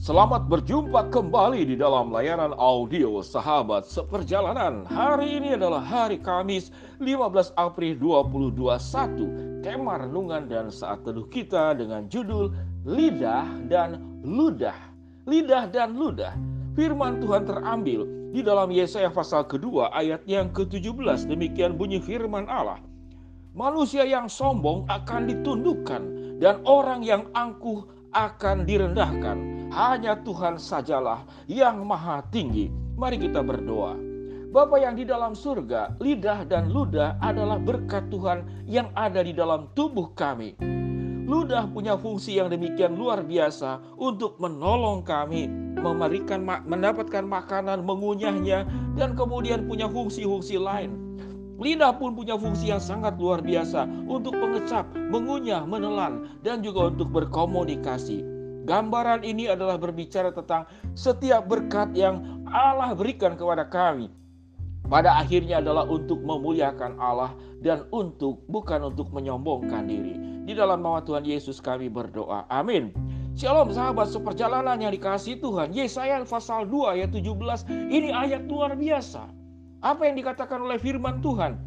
Selamat berjumpa kembali di dalam layanan audio Sahabat Seperjalanan. Hari ini adalah hari Kamis 15 April 2021. Tema renungan dan saat teduh kita dengan judul Lidah dan Ludah. Lidah dan Ludah. Firman Tuhan terambil di dalam Yesaya pasal kedua ayat yang ke-17. Demikian bunyi firman Allah. Manusia yang sombong akan ditundukkan dan orang yang angkuh akan direndahkan hanya Tuhan sajalah yang maha tinggi. Mari kita berdoa. Bapa yang di dalam surga, lidah dan ludah adalah berkat Tuhan yang ada di dalam tubuh kami. Ludah punya fungsi yang demikian luar biasa untuk menolong kami memberikan mendapatkan makanan, mengunyahnya dan kemudian punya fungsi-fungsi lain. Lidah pun punya fungsi yang sangat luar biasa untuk mengecap, mengunyah, menelan dan juga untuk berkomunikasi. Gambaran ini adalah berbicara tentang setiap berkat yang Allah berikan kepada kami. Pada akhirnya adalah untuk memuliakan Allah dan untuk bukan untuk menyombongkan diri. Di dalam nama Tuhan Yesus kami berdoa. Amin. Shalom sahabat seperjalanan yang dikasih Tuhan. Yesaya pasal 2 ayat 17. Ini ayat luar biasa. Apa yang dikatakan oleh firman Tuhan?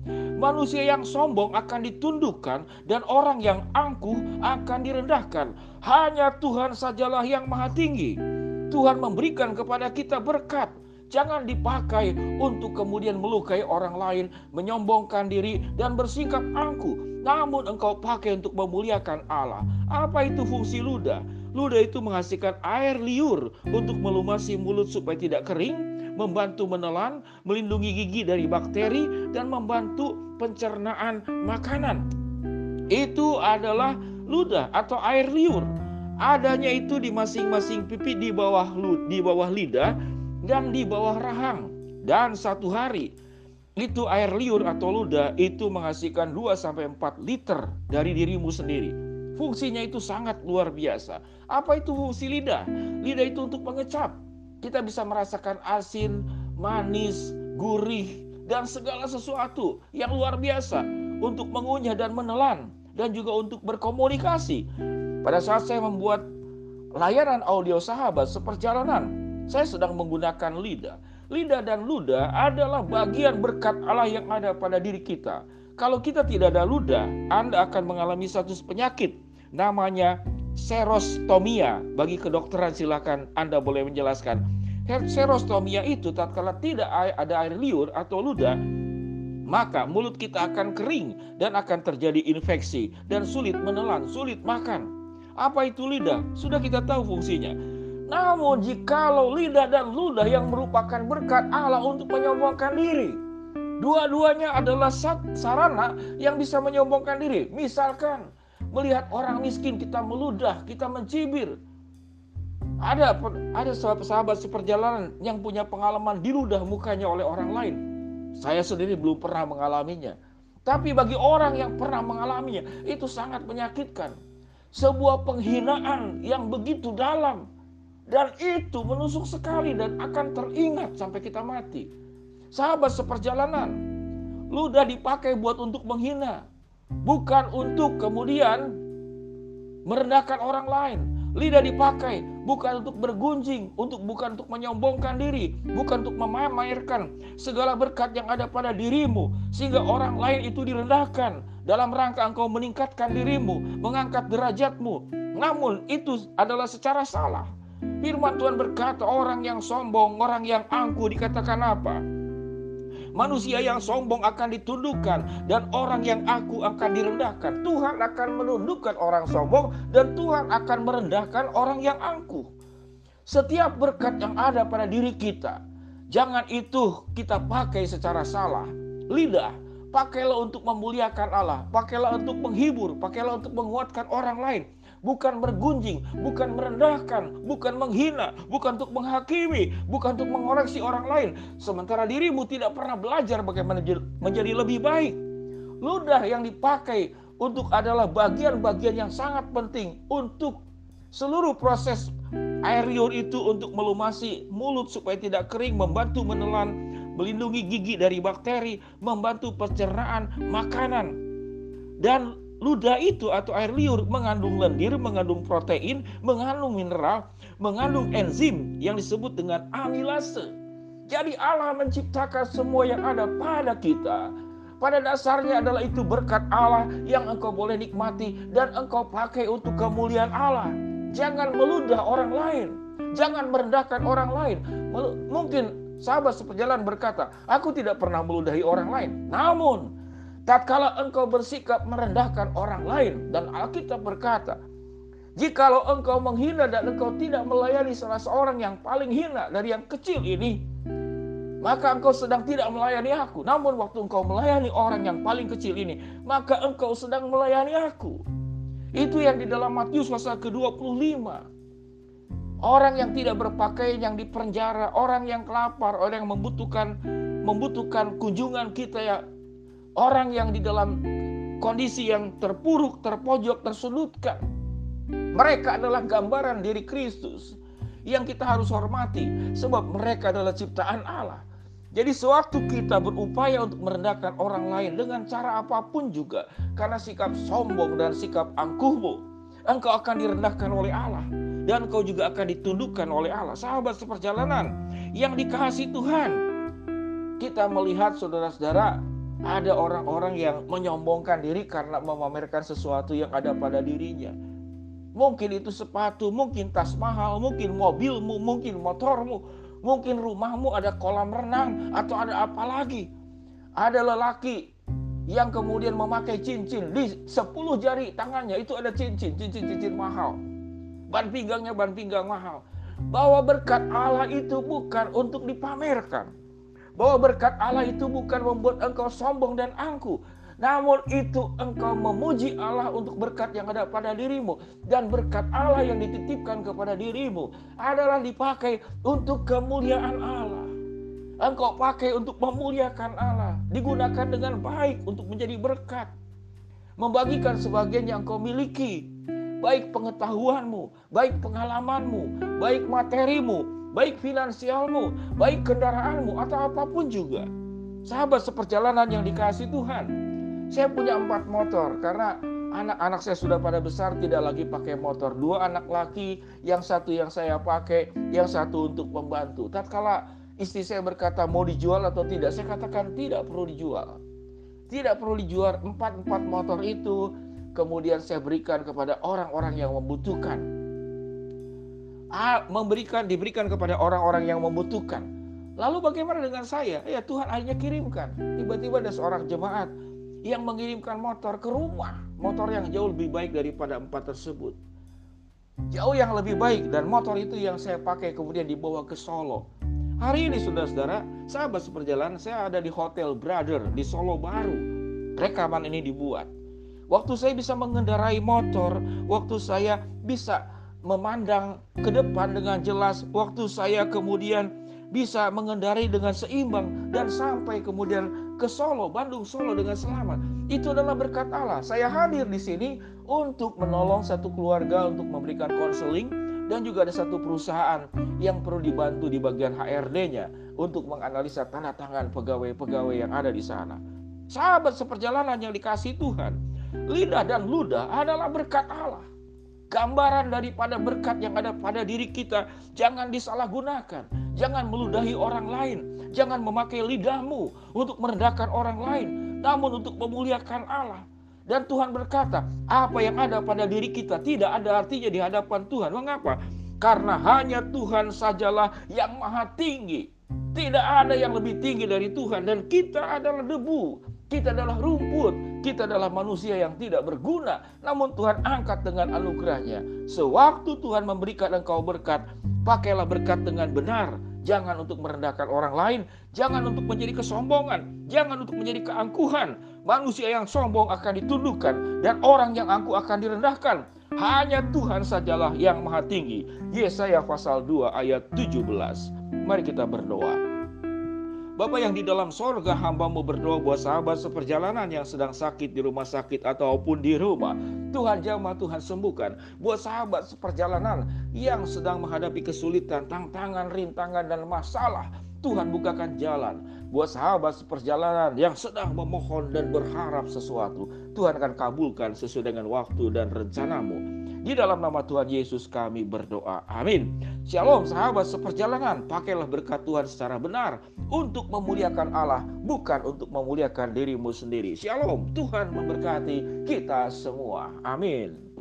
Manusia yang sombong akan ditundukkan dan orang yang angkuh akan direndahkan. Hanya Tuhan sajalah yang maha tinggi. Tuhan memberikan kepada kita berkat. Jangan dipakai untuk kemudian melukai orang lain, menyombongkan diri, dan bersikap angkuh. Namun engkau pakai untuk memuliakan Allah. Apa itu fungsi ludah? Ludah itu menghasilkan air liur untuk melumasi mulut supaya tidak kering membantu menelan, melindungi gigi dari bakteri, dan membantu pencernaan makanan. Itu adalah ludah atau air liur. Adanya itu di masing-masing pipi di bawah di bawah lidah dan di bawah rahang. Dan satu hari itu air liur atau ludah itu menghasilkan 2 sampai 4 liter dari dirimu sendiri. Fungsinya itu sangat luar biasa. Apa itu fungsi lidah? Lidah itu untuk mengecap, kita bisa merasakan asin, manis, gurih, dan segala sesuatu yang luar biasa untuk mengunyah dan menelan dan juga untuk berkomunikasi. Pada saat saya membuat layanan audio sahabat seperjalanan, saya sedang menggunakan lidah. Lidah dan ludah adalah bagian berkat Allah yang ada pada diri kita. Kalau kita tidak ada ludah, Anda akan mengalami satu penyakit namanya serostomia. Bagi kedokteran silakan Anda boleh menjelaskan. Serostomia itu tatkala tidak ada air liur atau ludah, maka mulut kita akan kering dan akan terjadi infeksi dan sulit menelan, sulit makan. Apa itu lidah? Sudah kita tahu fungsinya. Namun jikalau lidah dan ludah yang merupakan berkat Allah untuk menyombongkan diri, dua-duanya adalah sarana yang bisa menyombongkan diri. Misalkan melihat orang miskin kita meludah, kita mencibir, ada ada sahabat seperjalanan yang punya pengalaman diludah mukanya oleh orang lain. Saya sendiri belum pernah mengalaminya. Tapi bagi orang yang pernah mengalaminya, itu sangat menyakitkan. Sebuah penghinaan yang begitu dalam. Dan itu menusuk sekali dan akan teringat sampai kita mati. Sahabat seperjalanan, ludah dipakai buat untuk menghina. Bukan untuk kemudian merendahkan orang lain. Lidah dipakai bukan untuk bergunjing, untuk bukan untuk menyombongkan diri, bukan untuk memamerkan segala berkat yang ada pada dirimu sehingga orang lain itu direndahkan dalam rangka engkau meningkatkan dirimu, mengangkat derajatmu. Namun itu adalah secara salah. Firman Tuhan berkata orang yang sombong, orang yang angkuh dikatakan apa? Manusia yang sombong akan ditundukkan dan orang yang aku akan direndahkan. Tuhan akan menundukkan orang sombong dan Tuhan akan merendahkan orang yang angkuh. Setiap berkat yang ada pada diri kita, jangan itu kita pakai secara salah. Lidah, pakailah untuk memuliakan Allah, pakailah untuk menghibur, pakailah untuk menguatkan orang lain bukan bergunjing, bukan merendahkan, bukan menghina, bukan untuk menghakimi, bukan untuk mengoreksi orang lain. Sementara dirimu tidak pernah belajar bagaimana menjadi lebih baik. Ludah yang dipakai untuk adalah bagian-bagian yang sangat penting untuk seluruh proses liur itu untuk melumasi mulut supaya tidak kering, membantu menelan, melindungi gigi dari bakteri, membantu pencernaan makanan. Dan ludah itu atau air liur mengandung lendir, mengandung protein, mengandung mineral, mengandung enzim yang disebut dengan amilase. Jadi Allah menciptakan semua yang ada pada kita. Pada dasarnya adalah itu berkat Allah yang engkau boleh nikmati dan engkau pakai untuk kemuliaan Allah. Jangan meludah orang lain. Jangan merendahkan orang lain. Mungkin sahabat seperjalanan berkata, aku tidak pernah meludahi orang lain. Namun, tatkala engkau bersikap merendahkan orang lain dan Alkitab berkata, Jikalau engkau menghina dan engkau tidak melayani salah seorang yang paling hina dari yang kecil ini, maka engkau sedang tidak melayani aku. Namun waktu engkau melayani orang yang paling kecil ini, maka engkau sedang melayani aku. Itu yang di dalam Matius pasal ke-25. Orang yang tidak berpakaian yang dipenjara, orang yang kelapar, orang yang membutuhkan membutuhkan kunjungan kita ya. Orang yang di dalam kondisi yang terpuruk, terpojok, tersudutkan. Mereka adalah gambaran diri Kristus yang kita harus hormati sebab mereka adalah ciptaan Allah. Jadi sewaktu kita berupaya untuk merendahkan orang lain dengan cara apa pun juga karena sikap sombong dan sikap angkuhmu, engkau akan direndahkan oleh Allah dan engkau juga akan ditundukkan oleh Allah. Sahabat seperjalanan yang dikasih Tuhan, kita melihat saudara-saudara ada orang-orang yang menyombongkan diri karena memamerkan sesuatu yang ada pada dirinya. Mungkin itu sepatu, mungkin tas mahal, mungkin mobilmu, mungkin motormu, Mungkin rumahmu ada kolam renang atau ada apa lagi. Ada lelaki yang kemudian memakai cincin di 10 jari tangannya itu ada cincin, cincin-cincin mahal. Ban pinggangnya ban pinggang mahal. Bahwa berkat Allah itu bukan untuk dipamerkan. Bahwa berkat Allah itu bukan membuat engkau sombong dan angkuh, namun itu engkau memuji Allah untuk berkat yang ada pada dirimu. Dan berkat Allah yang dititipkan kepada dirimu adalah dipakai untuk kemuliaan Allah. Engkau pakai untuk memuliakan Allah. Digunakan dengan baik untuk menjadi berkat. Membagikan sebagian yang kau miliki. Baik pengetahuanmu, baik pengalamanmu, baik materimu, baik finansialmu, baik kendaraanmu, atau apa pun juga. Sahabat seperjalanan yang dikasih Tuhan, saya punya empat motor karena anak-anak saya sudah pada besar tidak lagi pakai motor. Dua anak laki, yang satu yang saya pakai, yang satu untuk membantu. Tatkala istri saya berkata mau dijual atau tidak, saya katakan tidak perlu dijual. Tidak perlu dijual empat-empat motor itu. Kemudian saya berikan kepada orang-orang yang membutuhkan. Memberikan diberikan kepada orang-orang yang membutuhkan. Lalu bagaimana dengan saya? Ya Tuhan akhirnya kirimkan. Tiba-tiba ada seorang jemaat yang mengirimkan motor ke rumah. Motor yang jauh lebih baik daripada empat tersebut. Jauh yang lebih baik dan motor itu yang saya pakai kemudian dibawa ke Solo. Hari ini saudara-saudara, sahabat seperjalanan saya ada di Hotel Brother di Solo Baru. Rekaman ini dibuat. Waktu saya bisa mengendarai motor, waktu saya bisa memandang ke depan dengan jelas, waktu saya kemudian bisa mengendarai dengan seimbang dan sampai kemudian ke Solo, Bandung, Solo dengan selamat. Itu adalah berkat Allah. Saya hadir di sini untuk menolong satu keluarga untuk memberikan konseling dan juga ada satu perusahaan yang perlu dibantu di bagian HRD-nya untuk menganalisa tanda tangan pegawai-pegawai yang ada di sana. Sahabat seperjalanan yang dikasih Tuhan, lidah dan ludah adalah berkat Allah. Gambaran daripada berkat yang ada pada diri kita jangan disalahgunakan. Jangan meludahi orang lain. Jangan memakai lidahmu untuk merendahkan orang lain. Namun untuk memuliakan Allah. Dan Tuhan berkata, apa yang ada pada diri kita tidak ada artinya di hadapan Tuhan. Mengapa? Karena hanya Tuhan sajalah yang maha tinggi. Tidak ada yang lebih tinggi dari Tuhan. Dan kita adalah debu. Kita adalah rumput kita adalah manusia yang tidak berguna, namun Tuhan angkat dengan anugerahnya. Sewaktu Tuhan memberikan engkau berkat, pakailah berkat dengan benar. Jangan untuk merendahkan orang lain, jangan untuk menjadi kesombongan, jangan untuk menjadi keangkuhan. Manusia yang sombong akan ditundukkan dan orang yang angkuh akan direndahkan. Hanya Tuhan sajalah yang maha tinggi. Yesaya pasal 2 ayat 17. Mari kita berdoa. Bapak yang di dalam sorga hambamu berdoa buat sahabat seperjalanan yang sedang sakit di rumah sakit ataupun di rumah. Tuhan jamah, Tuhan sembuhkan. Buat sahabat seperjalanan yang sedang menghadapi kesulitan, tantangan, rintangan, dan masalah. Tuhan bukakan jalan buat sahabat seperjalanan yang sedang memohon dan berharap sesuatu. Tuhan akan kabulkan sesuai dengan waktu dan rencanamu. Di dalam nama Tuhan Yesus kami berdoa. Amin. Shalom sahabat seperjalanan. Pakailah berkat Tuhan secara benar untuk memuliakan Allah, bukan untuk memuliakan dirimu sendiri. Shalom. Tuhan memberkati kita semua. Amin.